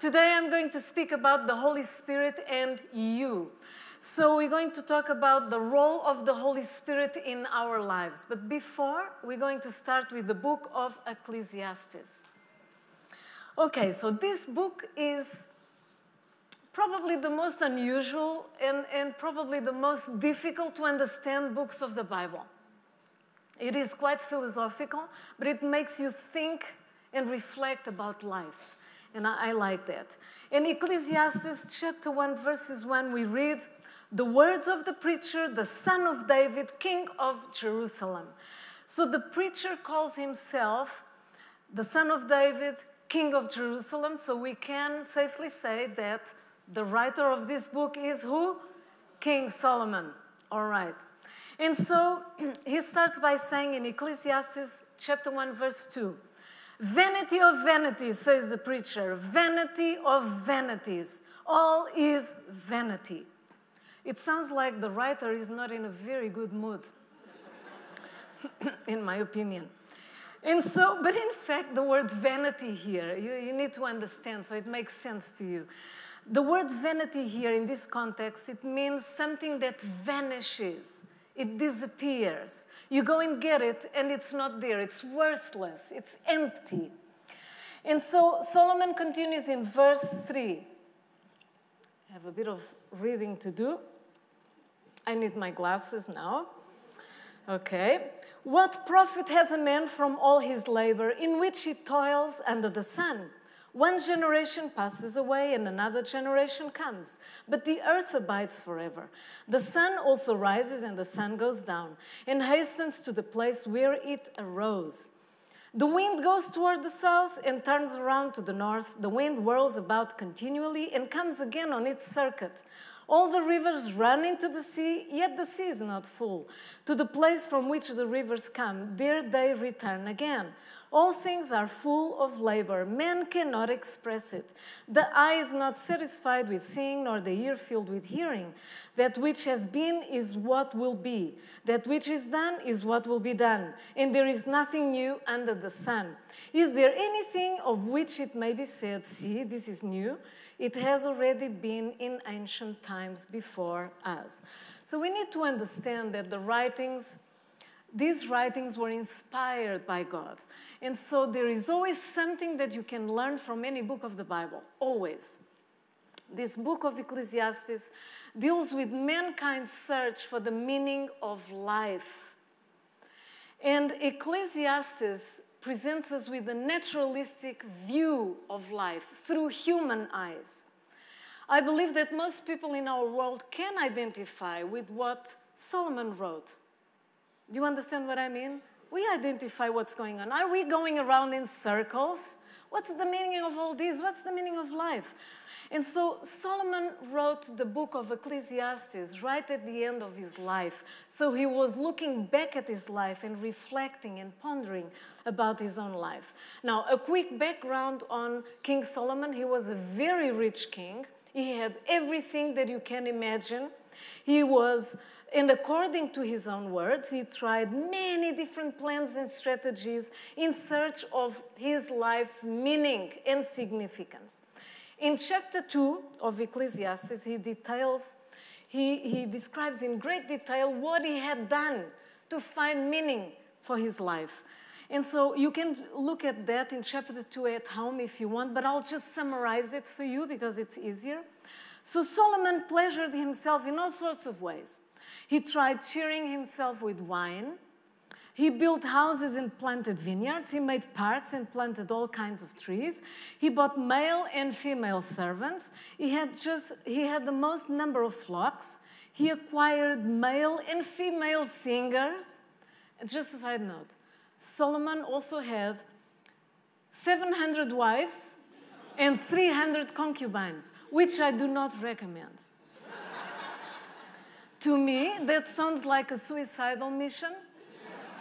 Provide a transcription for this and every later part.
today I'm going to speak about the Holy Spirit and you. So, we're going to talk about the role of the Holy Spirit in our lives. But before, we're going to start with the book of Ecclesiastes. Okay, so this book is probably the most unusual and, and probably the most difficult to understand books of the Bible. It is quite philosophical, but it makes you think and reflect about life. And I, I like that. In Ecclesiastes chapter 1, verses 1, we read, the words of the preacher, the son of David, king of Jerusalem. So the preacher calls himself the son of David, king of Jerusalem. So we can safely say that the writer of this book is who? King Solomon. All right. And so he starts by saying in Ecclesiastes chapter 1, verse 2 Vanity of vanities, says the preacher, vanity of vanities. All is vanity. It sounds like the writer is not in a very good mood, in my opinion. And so, but in fact, the word vanity here, you, you need to understand so it makes sense to you. The word vanity here in this context, it means something that vanishes, it disappears. You go and get it, and it's not there, it's worthless, it's empty. And so Solomon continues in verse 3. I have a bit of reading to do. I need my glasses now. Okay. What profit has a man from all his labor in which he toils under the sun? One generation passes away and another generation comes, but the earth abides forever. The sun also rises and the sun goes down and hastens to the place where it arose. The wind goes toward the south and turns around to the north. The wind whirls about continually and comes again on its circuit. All the rivers run into the sea, yet the sea is not full. To the place from which the rivers come, there they return again. All things are full of labor. Man cannot express it. The eye is not satisfied with seeing, nor the ear filled with hearing. That which has been is what will be. That which is done is what will be done. And there is nothing new under the sun. Is there anything of which it may be said, See, this is new? It has already been in ancient times before us. So we need to understand that the writings, these writings were inspired by God. And so there is always something that you can learn from any book of the Bible, always. This book of Ecclesiastes deals with mankind's search for the meaning of life. And Ecclesiastes presents us with a naturalistic view of life through human eyes. I believe that most people in our world can identify with what Solomon wrote. Do you understand what I mean? We identify what's going on. Are we going around in circles? What's the meaning of all this? What's the meaning of life? And so Solomon wrote the book of Ecclesiastes right at the end of his life. So he was looking back at his life and reflecting and pondering about his own life. Now, a quick background on King Solomon. He was a very rich king. He had everything that you can imagine. He was and according to his own words, he tried many different plans and strategies in search of his life's meaning and significance. In chapter 2 of Ecclesiastes, he details, he, he describes in great detail what he had done to find meaning for his life. And so you can look at that in chapter 2 at home if you want, but I'll just summarize it for you because it's easier. So Solomon pleasured himself in all sorts of ways. He tried cheering himself with wine. He built houses and planted vineyards. He made parks and planted all kinds of trees. He bought male and female servants. He had just he had the most number of flocks. He acquired male and female singers. And just a side note, Solomon also had 700 wives and 300 concubines, which I do not recommend. to me, that sounds like a suicidal mission.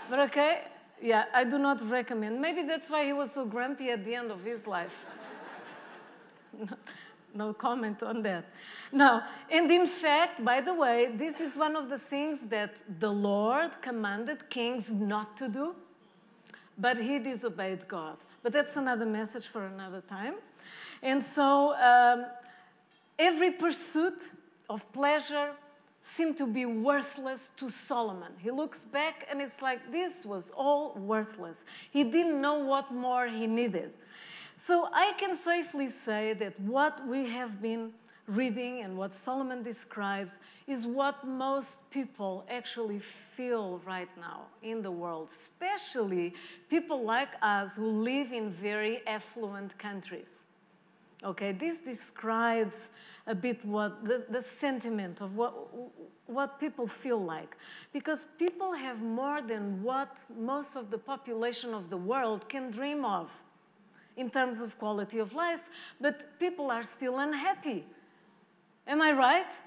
But okay, yeah, I do not recommend. Maybe that's why he was so grumpy at the end of his life. no, no comment on that. Now, and in fact, by the way, this is one of the things that the Lord commanded kings not to do, but he disobeyed God. But that's another message for another time. And so um, every pursuit of pleasure seemed to be worthless to Solomon. He looks back and it's like this was all worthless. He didn't know what more he needed. So I can safely say that what we have been reading and what Solomon describes is what most people actually feel right now in the world, especially people like us who live in very affluent countries. Okay, this describes a bit what the, the sentiment of what, what people feel like. Because people have more than what most of the population of the world can dream of in terms of quality of life, but people are still unhappy. Am I right? Yes.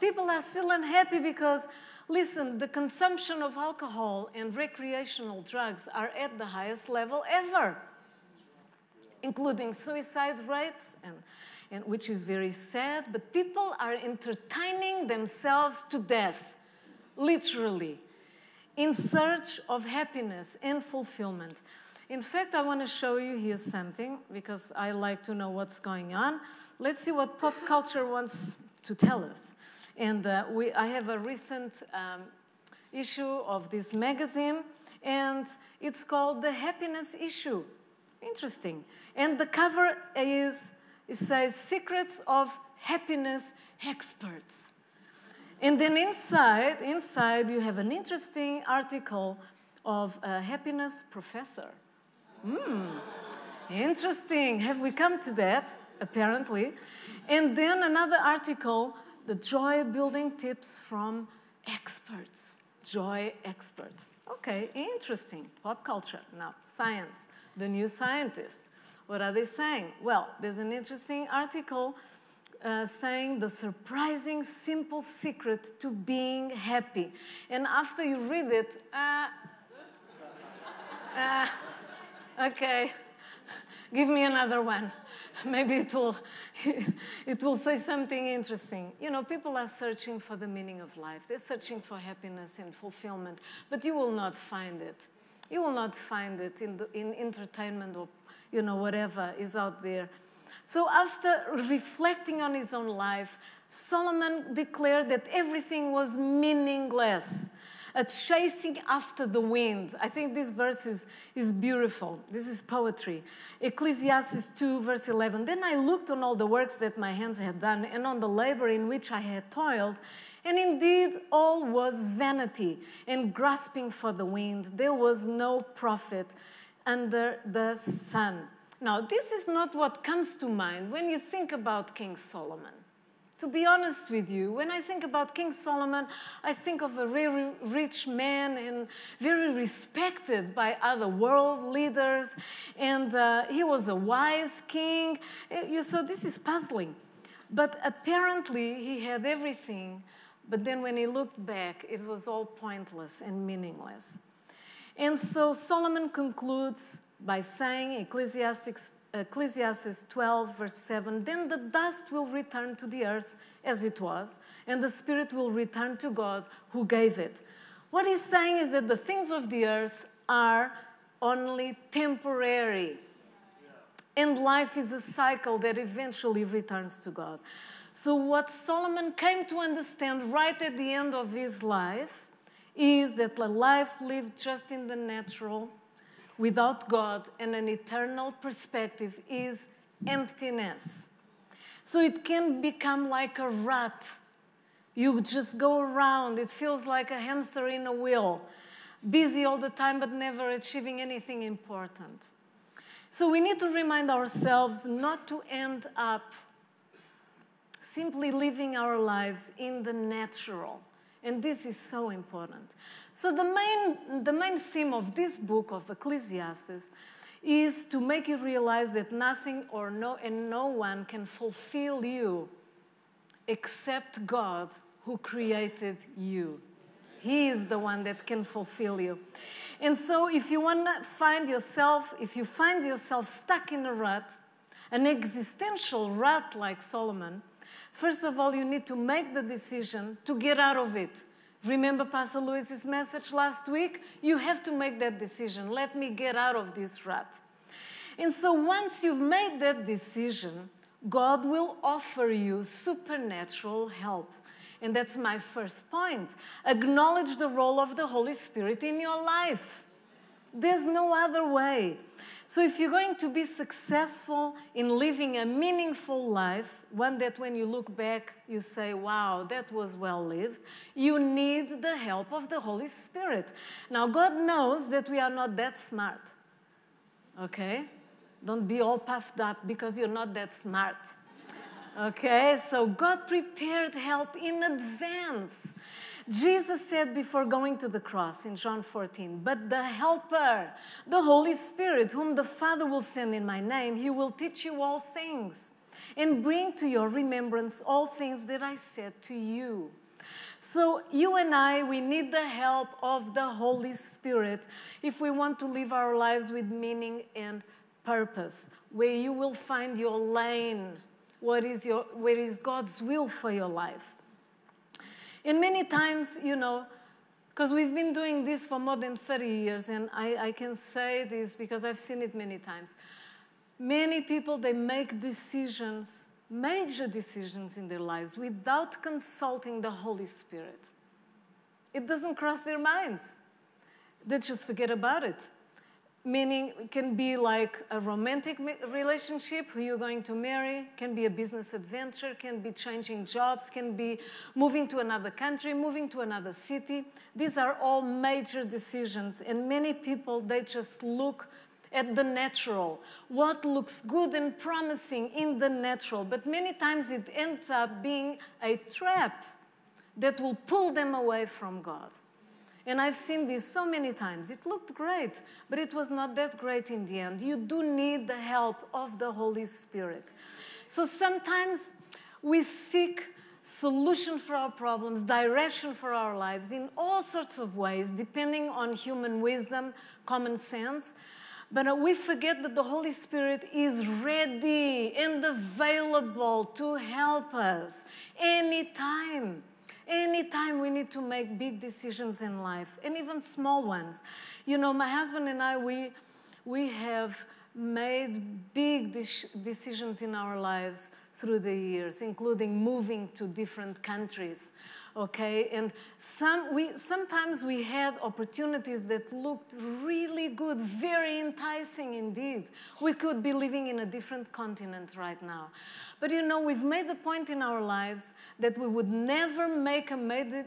People are still unhappy because, listen, the consumption of alcohol and recreational drugs are at the highest level ever, including suicide rates, and, and, which is very sad, but people are entertaining themselves to death, literally, in search of happiness and fulfillment. In fact, I want to show you here something because I like to know what's going on. Let's see what pop culture wants to tell us. And uh, we, I have a recent um, issue of this magazine, and it's called The Happiness Issue. Interesting. And the cover is, it says, Secrets of Happiness Experts. And then inside, inside you have an interesting article of a happiness professor. Hmm, interesting. Have we come to that? Apparently. And then another article, the joy building tips from experts. Joy experts. Okay, interesting. Pop culture. Now, science, the new scientists. What are they saying? Well, there's an interesting article uh, saying the surprising simple secret to being happy. And after you read it, uh, uh, okay, give me another one. maybe it will, it will say something interesting. You know, people are searching for the meaning of life. They're searching for happiness and fulfillment, but you will not find it. You will not find it in, the, in entertainment or, you know, whatever is out there. So after reflecting on his own life, Solomon declared that everything was meaningless a chasing after the wind. I think this verse is, is beautiful. This is poetry. Ecclesiastes 2, verse 11. Then I looked on all the works that my hands had done and on the labor in which I had toiled. And indeed, all was vanity and grasping for the wind. There was no profit under the sun. Now, this is not what comes to mind when you think about King Solomon to be honest with you, when I think about King Solomon, I think of a very rich man and very respected by other world leaders. And uh, he was a wise king. Uh, so this is puzzling. But apparently, he had everything. But then when he looked back, it was all pointless and meaningless. And so Solomon concludes by saying, Ecclesiastes Ecclesiastes 12, verse 7 Then the dust will return to the earth as it was, and the spirit will return to God who gave it. What he's saying is that the things of the earth are only temporary. And life is a cycle that eventually returns to God. So, what Solomon came to understand right at the end of his life is that the life lived just in the natural without God and an eternal perspective is emptiness. So it can become like a rut. You just go around, it feels like a hamster in a wheel, busy all the time but never achieving anything important. So we need to remind ourselves not to end up simply living our lives in the natural. And this is so important. So the main, the main theme of this book of Ecclesiastes is to make you realize that nothing or no and no one can fulfill you except God who created you. He is the one that can fulfill you. And so if you want to find yourself, if you find yourself stuck in a rut, an existential rat like Solomon, first of all, you need to make the decision to get out of it. Remember Pastor Luis's message last week? You have to make that decision. Let me get out of this rut. And so once you've made that decision, God will offer you supernatural help. And that's my first point. Acknowledge the role of the Holy Spirit in your life. There's no other way. So, if you're going to be successful in living a meaningful life, one that when you look back, you say, wow, that was well lived, you need the help of the Holy Spirit. Now, God knows that we are not that smart. Okay? Don't be all puffed up because you're not that smart. Okay? So, God prepared help in advance. Jesus said before going to the cross in John 14, But the Helper, the Holy Spirit, whom the Father will send in my name, he will teach you all things and bring to your remembrance all things that I said to you. So, you and I, we need the help of the Holy Spirit if we want to live our lives with meaning and purpose, where you will find your lane, what is your, where is God's will for your life. And many times, you know, because we've been doing this for more than 30 years, and I, I can say this because I've seen it many times. Many people, they make decisions, major decisions in their lives without consulting the Holy Spirit. It doesn't cross their minds. They just forget about it meaning it can be like a romantic relationship who you're going to marry can be a business adventure can be changing jobs can be moving to another country moving to another city. These are all major decisions and many people they just look at the natural. What looks good and promising in the natural. But many times it ends up being a trap that will pull them away from god and I've seen this so many times. It looked great, but it was not that great in the end. You do need the help of the Holy Spirit. So sometimes we seek solution for our problems, direction for our lives in all sorts of ways, depending on human wisdom, common sense. But we forget that the Holy Spirit is ready and available to help us anytime. Anytime we need to make big decisions in life, and even small ones. You know, my husband and I, we, we have made big decisions in our lives through the years, including moving to different countries. Okay, and some we sometimes we had opportunities that looked really good, very enticing indeed. We could be living in a different continent right now. But you know, we've made the point in our lives that we would never make a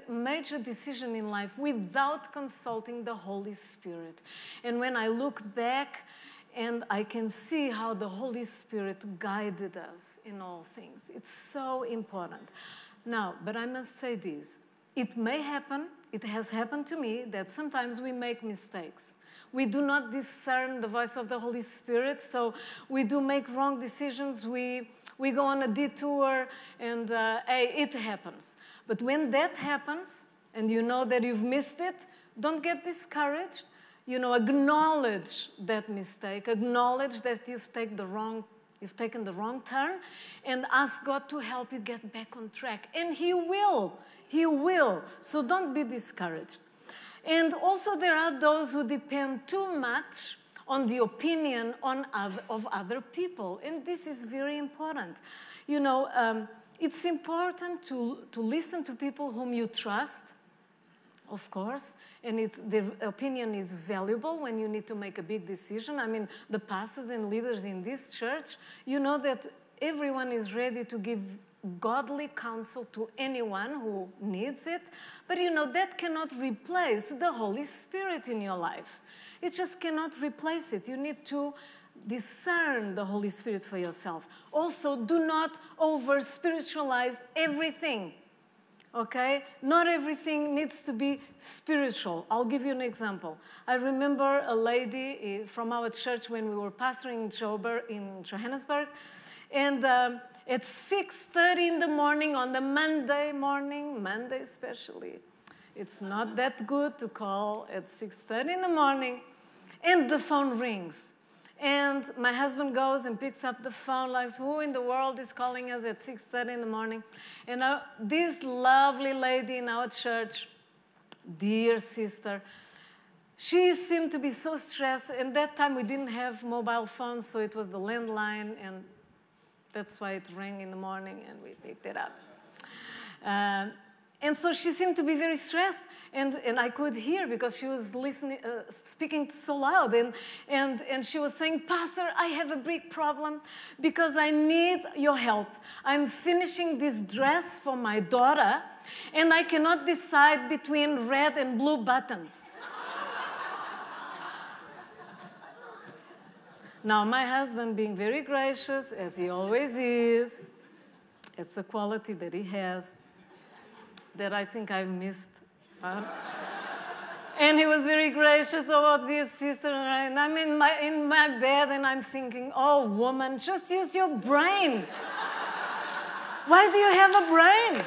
major decision in life without consulting the Holy Spirit. And when I look back, and I can see how the Holy Spirit guided us in all things. It's so important. Now, but I must say this it may happen, it has happened to me, that sometimes we make mistakes. We do not discern the voice of the Holy Spirit, so we do make wrong decisions. We we go on a detour, and uh, hey, it happens. But when that happens, and you know that you've missed it, don't get discouraged. You know, acknowledge that mistake, acknowledge that you've taken the wrong You've taken the wrong turn and ask God to help you get back on track. And He will. He will. So don't be discouraged. And also, there are those who depend too much on the opinion on other, of other people. And this is very important. You know, um, it's important to, to listen to people whom you trust, of course, and it's, their opinion is valuable when you need to make a big decision. I mean, the pastors and leaders in this church, you know that everyone is ready to give godly counsel to anyone who needs it, but you know, that cannot replace the Holy Spirit in your life. It just cannot replace it. You need to discern the Holy Spirit for yourself. Also, do not over spiritualize everything. Okay? Not everything needs to be spiritual. I'll give you an example. I remember a lady eh, from our church when we were pastoring in Johannesburg, and um, at 6:30 in the morning on the Monday morning, Monday especially, it's not that good to call at 6:30 in the morning and the phone rings. And my husband goes and picks up the phone, like, who in the world is calling us at 6.30 in the morning? And uh, this lovely lady in our church, dear sister, she seemed to be so stressed. And that time we didn't have mobile phones, so it was the landline. And That's why it rang in the morning and we picked it up. Um, and so she seemed to be very stressed, and, and I could hear because she was listening, uh, speaking so loud. And, and, and she was saying, Pastor, I have a big problem because I need your help. I'm finishing this dress for my daughter, and I cannot decide between red and blue buttons. now, my husband, being very gracious, as he always is, it's a quality that he has that I think I've missed. Uh, and he was very gracious about this sister, and I'm in my, in my bed and I'm thinking, oh, woman, just use your brain. Why do you have a brain?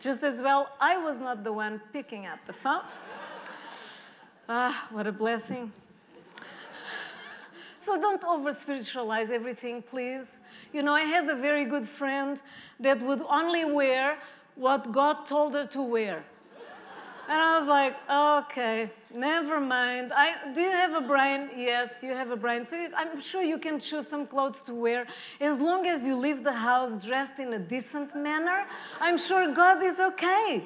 Just as well, I was not the one picking up the phone. Ah, what a blessing. So don't over spiritualize everything, please. You know, I had a very good friend that would only wear what God told her to wear. And I was like, okay, never mind. I, do you have a brain? Yes, you have a brain. So you, I'm sure you can choose some clothes to wear. As long as you leave the house dressed in a decent manner, I'm sure God is okay.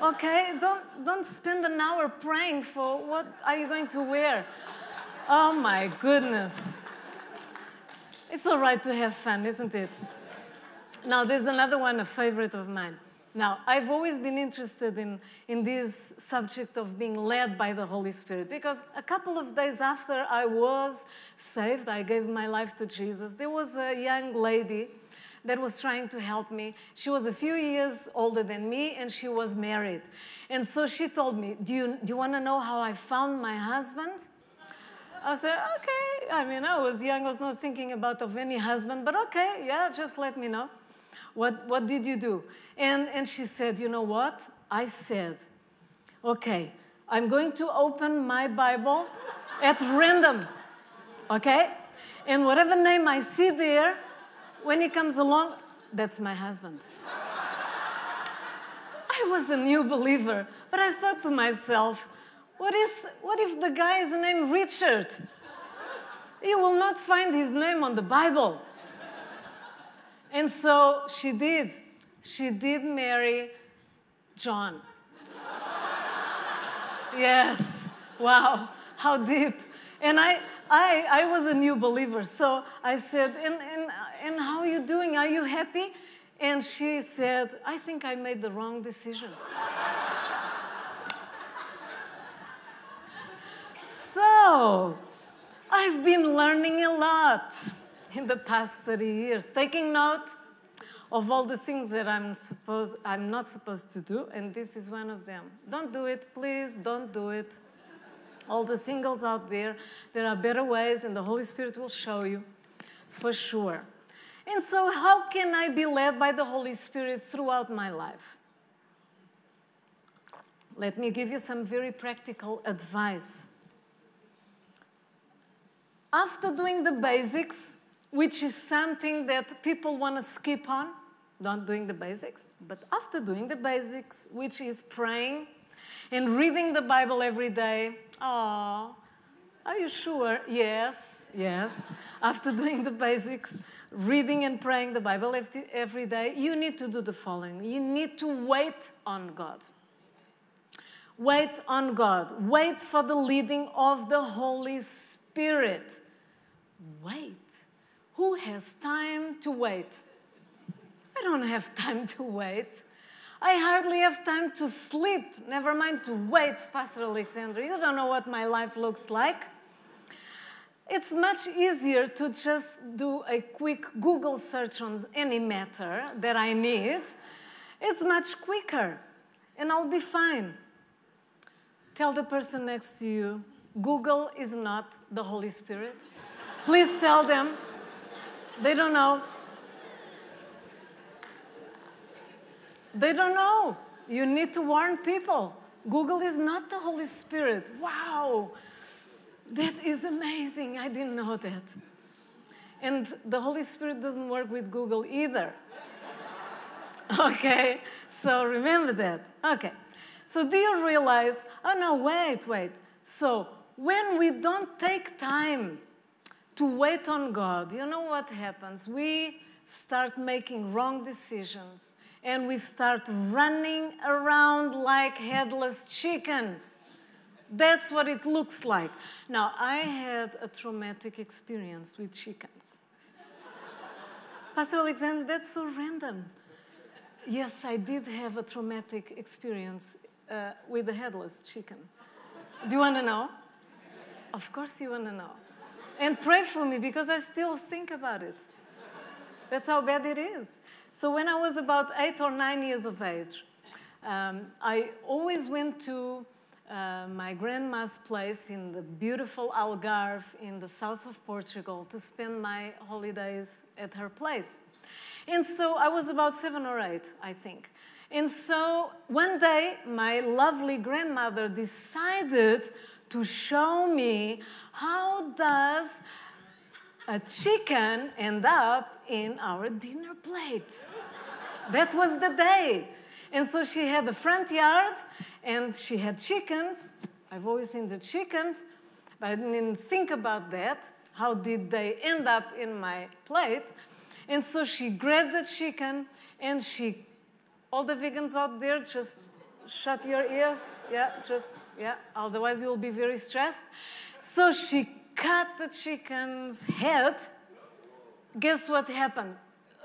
Okay? Don't, don't spend an hour praying for what are you going to wear. Oh my goodness. It's all right to have fun, isn't it? Now, there's another one, a favorite of mine. Now, I've always been interested in, in this subject of being led by the Holy Spirit because a couple of days after I was saved, I gave my life to Jesus, there was a young lady that was trying to help me. She was a few years older than me and she was married. And so she told me, Do you, do you want to know how I found my husband? I said, okay. I mean, I was young, I was not thinking about of any husband, but okay, yeah, just let me know. What, what did you do? And, and she said, you know what? I said, okay, I'm going to open my Bible at random, okay? And whatever name I see there, when he comes along, that's my husband. I was a new believer, but I thought to myself, what, is, what if the guy is named Richard? You will not find his name on the Bible. And so she did. She did marry John. yes. Wow. How deep. And I, I, I was a new believer. So I said, and, and, and how are you doing? Are you happy? And she said, I think I made the wrong decision. So, I've been learning a lot in the past 30 years, taking note of all the things that I'm, supposed, I'm not supposed to do, and this is one of them. Don't do it, please, don't do it. All the singles out there, there are better ways, and the Holy Spirit will show you for sure. And so, how can I be led by the Holy Spirit throughout my life? Let me give you some very practical advice after doing the basics, which is something that people want to skip on, not doing the basics, but after doing the basics, which is praying and reading the Bible every day. Oh, are you sure? Yes, yes. after doing the basics, reading and praying the Bible every day, you need to do the following. You need to wait on God. Wait on God. Wait for the leading of the Holy Spirit wait. Who has time to wait? I don't have time to wait. I hardly have time to sleep, never mind to wait, Pastor Alexandra. You don't know what my life looks like. It's much easier to just do a quick Google search on any matter that I need. It's much quicker, and I'll be fine. Tell the person next to you Google is not the Holy Spirit. Please tell them. They don't know. They don't know. You need to warn people. Google is not the Holy Spirit. Wow. That is amazing. I didn't know that. And the Holy Spirit doesn't work with Google either. okay? So remember that. Okay. So do you realize? Oh, no, wait, wait. So when we don't take time to wait on God, you know what happens? We start making wrong decisions and we start running around like headless chickens. That's what it looks like. Now, I had a traumatic experience with chickens. Pastor Alexandra, that's so random. Yes, I did have a traumatic experience uh, with a headless chicken. Do you want to know? Of course, you want to know. And pray for me because I still think about it. That's how bad it is. So, when I was about eight or nine years of age, um, I always went to uh, my grandma's place in the beautiful Algarve in the south of Portugal to spend my holidays at her place. And so I was about seven or eight, I think. And so one day, my lovely grandmother decided to show me how does a chicken end up in our dinner plate. that was the day. And so she had a front yard and she had chickens. I've always seen the chickens, but I didn't think about that. How did they end up in my plate? And so she grabbed the chicken and she, all the vegans out there, just shut your ears. Yeah, just, yeah, otherwise you'll be very stressed. So she cut the chicken's head. Guess what happened?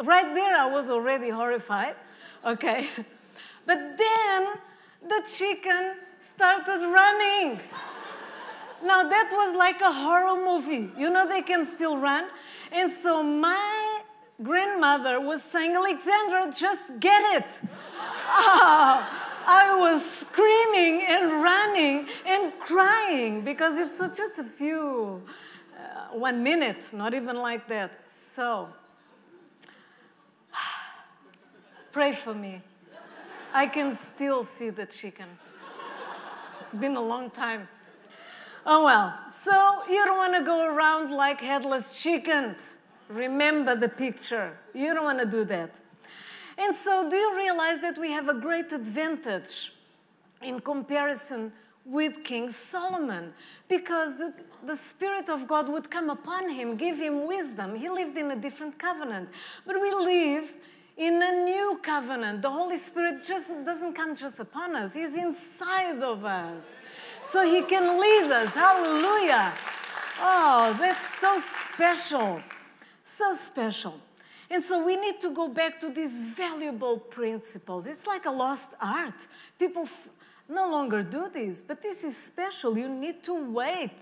Right there, I was already horrified. Okay. But then the chicken started running. Now, that was like a horror movie. You know, they can still run. And so my grandmother was saying, Alexandra, just get it. oh, I was screaming and running and crying because it's just a few, uh, one minute, not even like that. So, pray for me. I can still see the chicken. It's been a long time. Oh well, so you don't want to go around like headless chickens. Remember the picture. You don't want to do that. And so, do you realize that we have a great advantage in comparison with King Solomon? Because the, the Spirit of God would come upon him, give him wisdom. He lived in a different covenant. But we live in a new covenant. The Holy Spirit just doesn't come just upon us, He's inside of us. So He can lead us. Hallelujah. Oh, that's so special. So special. And so we need to go back to these valuable principles. It's like a lost art. People no longer do this, but this is special. You need to wait.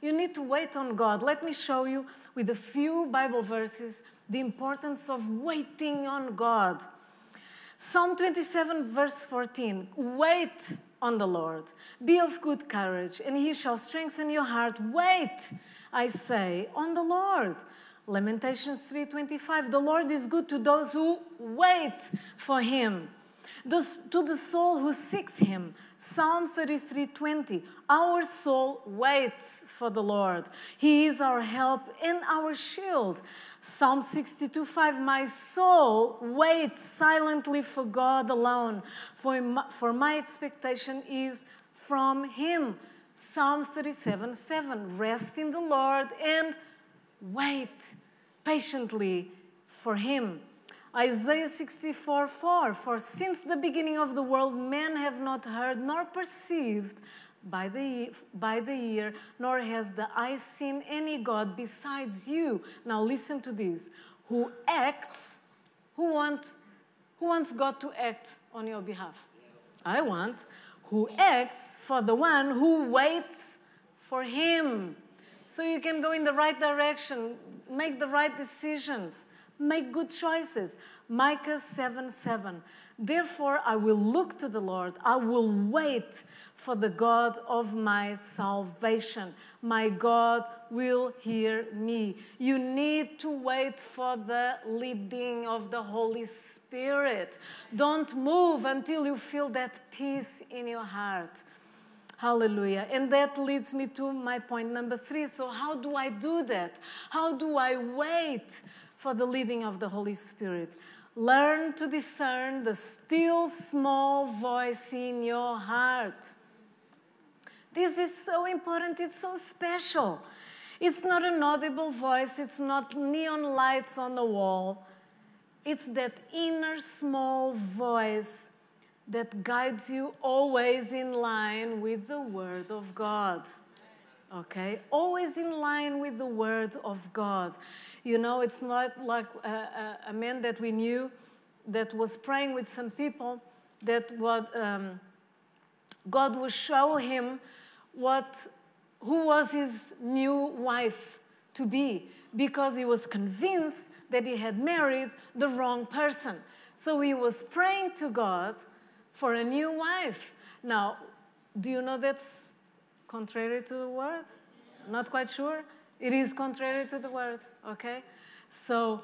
You need to wait on God. Let me show you with a few Bible verses the importance of waiting on God. Psalm 27, verse 14 Wait on the Lord, be of good courage, and he shall strengthen your heart. Wait, I say, on the Lord. Lamentations 3:25 The Lord is good to those who wait for him to the soul who seeks him. Psalm 33:20. Our soul waits for the Lord. He is our help and our shield. Psalm 62:5. My soul waits silently for God alone, for my, for my expectation is from him. Psalm 37:7. Rest in the Lord and wait patiently for him. Isaiah 64 4 For since the beginning of the world, men have not heard nor perceived by the, by the ear, nor has the eye seen any God besides you. Now listen to this who acts, who, want, who wants God to act on your behalf? I want. Who acts for the one who waits for him. So you can go in the right direction, make the right decisions make good choices. Micah 7 7. Therefore, I will look to the Lord. I will wait for the God of my salvation. My God will hear me. You need to wait for the leading of the Holy Spirit. Don't move until you feel that peace in your heart. Hallelujah. And that leads me to my point number three. So, how do I do that? How do I wait for the leading of the Holy Spirit. Learn to discern the still small voice in your heart. This is so important, it's so special. It's not an audible voice, it's not neon lights on the wall. It's that inner small voice that guides you always in line with the Word of God. Okay? Always in line with the Word of God. You know, it's not like a, a, a man that we knew that was praying with some people that what um, God would show him what who was his new wife to be because he was convinced that he had married the wrong person. So he was praying to God for a new wife. Now, do you know that's contrary to the word? Not quite sure? It is contrary to the word, okay? So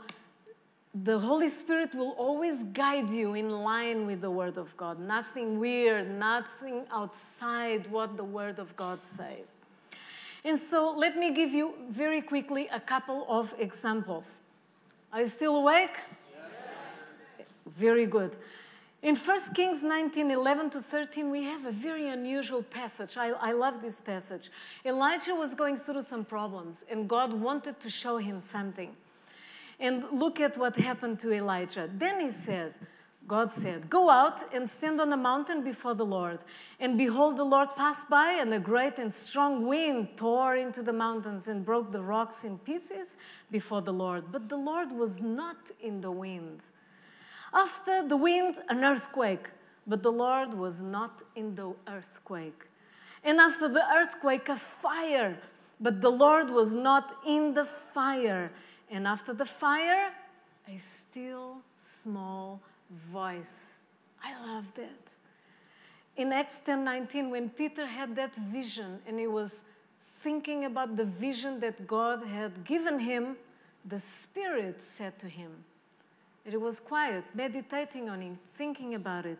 the Holy Spirit will always guide you in line with the Word of God. Nothing weird, nothing outside what the Word of God says. And so let me give you very quickly a couple of examples. Are you still awake? Yes. Very good. In 1 Kings 19 11 to 13, we have a very unusual passage. I, I love this passage. Elijah was going through some problems, and God wanted to show him something. And look at what happened to Elijah. Then he said, God said, Go out and stand on a mountain before the Lord. And behold, the Lord passed by, and a great and strong wind tore into the mountains and broke the rocks in pieces before the Lord. But the Lord was not in the wind. After the wind, an earthquake, but the Lord was not in the earthquake. And after the earthquake, a fire, but the Lord was not in the fire. And after the fire, a still small voice. I loved it. In Acts 10 19, when Peter had that vision and he was thinking about the vision that God had given him, the Spirit said to him, it was quiet, meditating on it, thinking about it.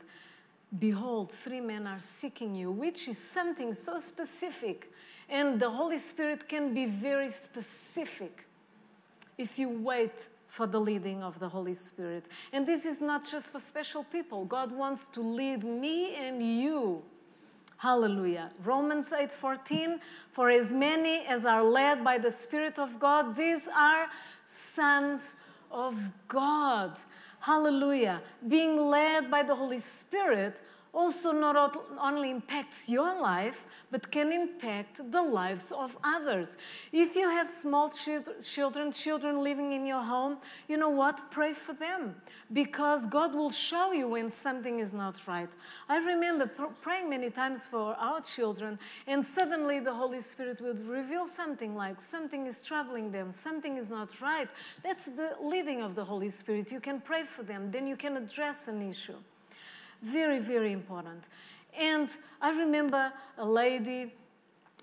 Behold, three men are seeking you, which is something so specific. And the Holy Spirit can be very specific if you wait for the leading of the Holy Spirit. And this is not just for special people. God wants to lead me and you. Hallelujah. Romans 8:14 For as many as are led by the Spirit of God, these are sons of God. Hallelujah. Being led by the Holy Spirit also not only impacts your life, but can impact the lives of others. If you have small children, children living in your home, you know what? Pray for them because God will show you when something is not right. I remember pr- praying many times for our children, and suddenly the Holy Spirit would reveal something like something is troubling them, something is not right. That's the leading of the Holy Spirit. You can pray for them, then you can address an issue. Very, very important. And I remember a lady,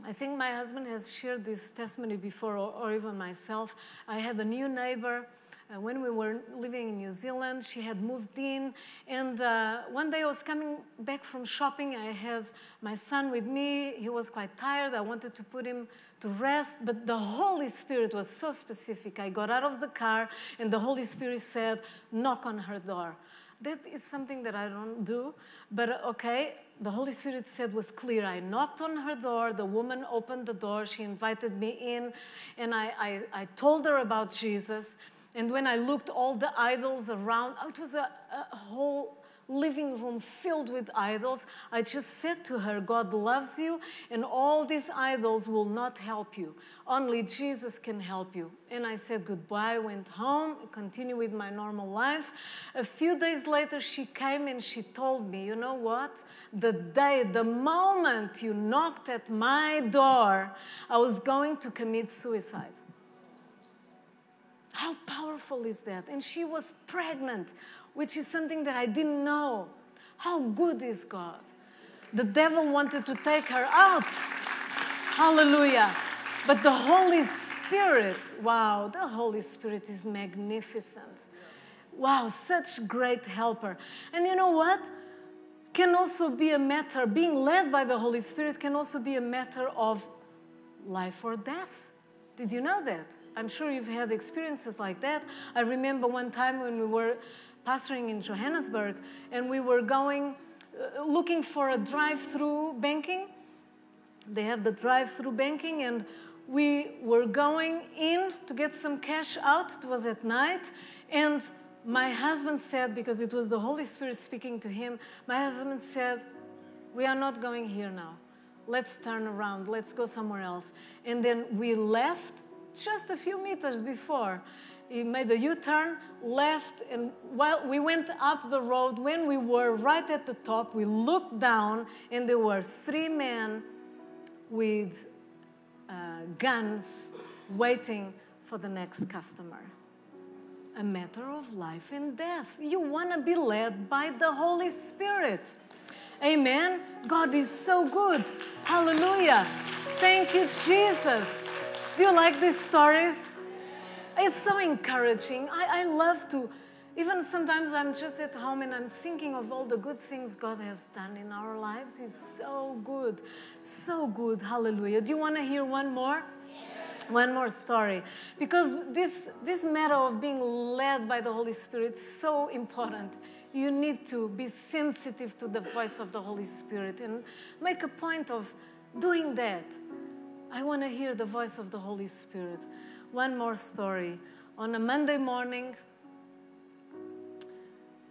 I think my husband has shared this testimony before, or, or even myself. I had a new neighbor. Uh, when we were living in New Zealand, she had moved in. And uh, one day I was coming back from shopping. I had my son with me. He was quite tired. I wanted to put him to rest, but the Holy Spirit was so specific. I got out of the car, and the Holy Spirit said, Knock on her door. That is something that I don't do, but okay, the Holy Spirit said was clear. I knocked on her door, the woman opened the door, she invited me in, and I, I, I told her about Jesus. And when I looked all the idols around, it was a, a whole living room filled with idols. I just said to her, God loves you, and all these idols will not help you. Only Jesus can help you. And I said goodbye, went home, continued with my normal life. A few days later, she came and she told me, You know what? The day, the moment you knocked at my door, I was going to commit suicide. How powerful is that? And she was pregnant which is something that I didn't know. How good is God? The devil wanted to take her out. Hallelujah. But the Holy Spirit, wow, the Holy Spirit is magnificent. Wow, such great helper. And you know what? Can also be a matter, being led by the Holy Spirit can also be a matter of life or death. Did you know that? I'm sure you've had experiences like that. I remember one time when we were pastoring in Johannesburg, and we were going, uh, looking for a drive through banking. They have the drive through banking, and we were going in to get some cash out. It was at night. And my husband said, because it was the Holy Spirit speaking to him, my husband said, We are not going here now. Let's turn around. Let's go somewhere else. And then we left just a few meters before. He made a U turn, left, and while we went up the road, when we were right at the top, we looked down, and there were three men with uh, guns waiting for the next customer. A matter of life and death. You want to be led by the Holy Spirit. Amen. God is so good. Hallelujah. Thank you, Jesus. Do you like these stories? It's so encouraging. I, I love to, even sometimes I'm just at home and I'm thinking of all the good things God has done in our lives. He's so good. So good. Hallelujah. Do you want to hear one more? one more story because this this matter of being led by the holy spirit is so important you need to be sensitive to the voice of the holy spirit and make a point of doing that i want to hear the voice of the holy spirit one more story on a monday morning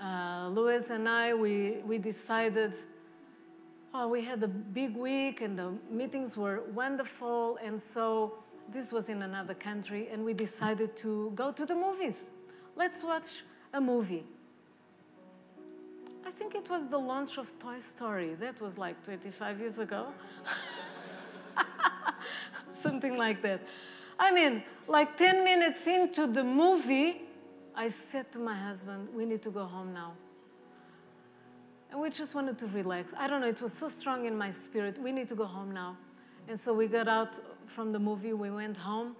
uh, Louis and I, we, we decided, oh, we had a big week and the meetings were wonderful. And so this was in another country, and we decided to go to the movies. Let's watch a movie. I think it was the launch of Toy Story. That was like 25 years ago. Something like that. I mean, like 10 minutes into the movie, I said to my husband, We need to go home now. And we just wanted to relax. I don't know, it was so strong in my spirit. We need to go home now. And so we got out from the movie, we went home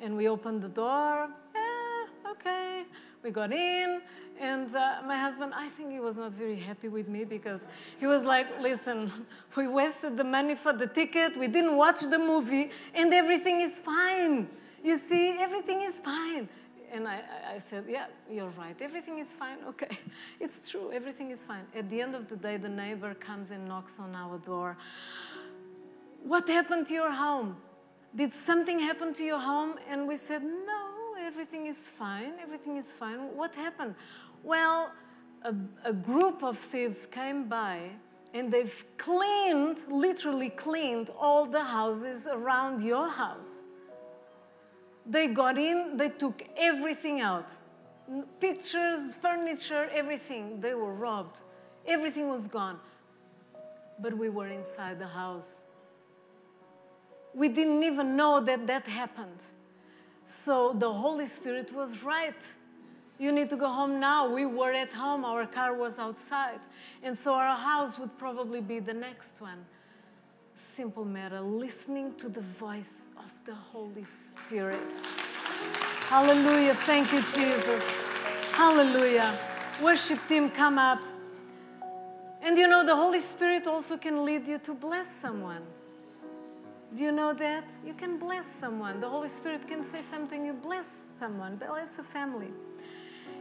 and we opened the door. Eh, okay. We got in, and uh, my husband, I think he was not very happy with me because he was like, Listen, we wasted the money for the ticket, we didn't watch the movie, and everything is fine. You see, everything is fine. And I, I said, Yeah, you're right. Everything is fine. Okay. It's true. Everything is fine. At the end of the day, the neighbor comes and knocks on our door. What happened to your home? Did something happen to your home? And we said, No, everything is fine. Everything is fine. What happened? Well, a, a group of thieves came by and they've cleaned, literally cleaned, all the houses around your house. They got in, they took everything out pictures, furniture, everything. They were robbed. Everything was gone. But we were inside the house. We didn't even know that that happened. So the Holy Spirit was right. You need to go home now. We were at home, our car was outside. And so our house would probably be the next one. Simple matter listening to the voice of the Holy Spirit. Hallelujah. Thank you, Jesus. Hallelujah. Worship team, come up. And you know, the Holy Spirit also can lead you to bless someone. Do you know that? You can bless someone. The Holy Spirit can say something, you bless someone, bless a family.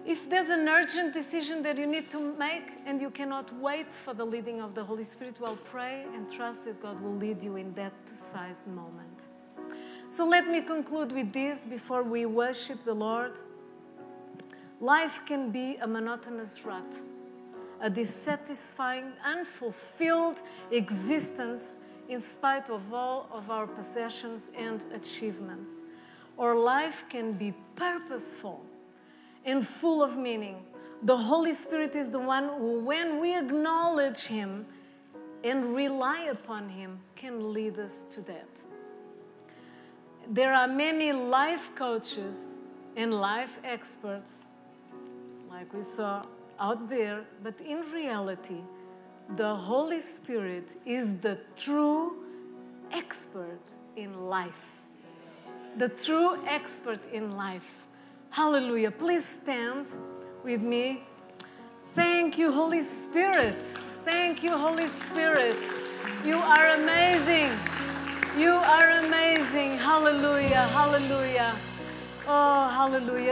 If there's an urgent decision that you need to make and you cannot wait for the leading of the Holy Spirit, well, pray and trust that God will lead you in that precise moment. So let me conclude with this before we worship the Lord. Life can be a monotonous rut, a dissatisfying, unfulfilled existence in spite of all of our possessions and achievements. Or life can be purposeful and full of meaning. The Holy Spirit is the one who, when we acknowledge Him and rely upon Him, can lead us to that. There are many life coaches and life experts, like we saw out there, but in reality, the Holy Spirit is the true expert in life. The true expert in life. Hallelujah. Please stand with me. Thank you, Holy Spirit. Thank you, Holy Spirit. You are amazing. You are amazing. Hallelujah. Hallelujah. Oh, hallelujah.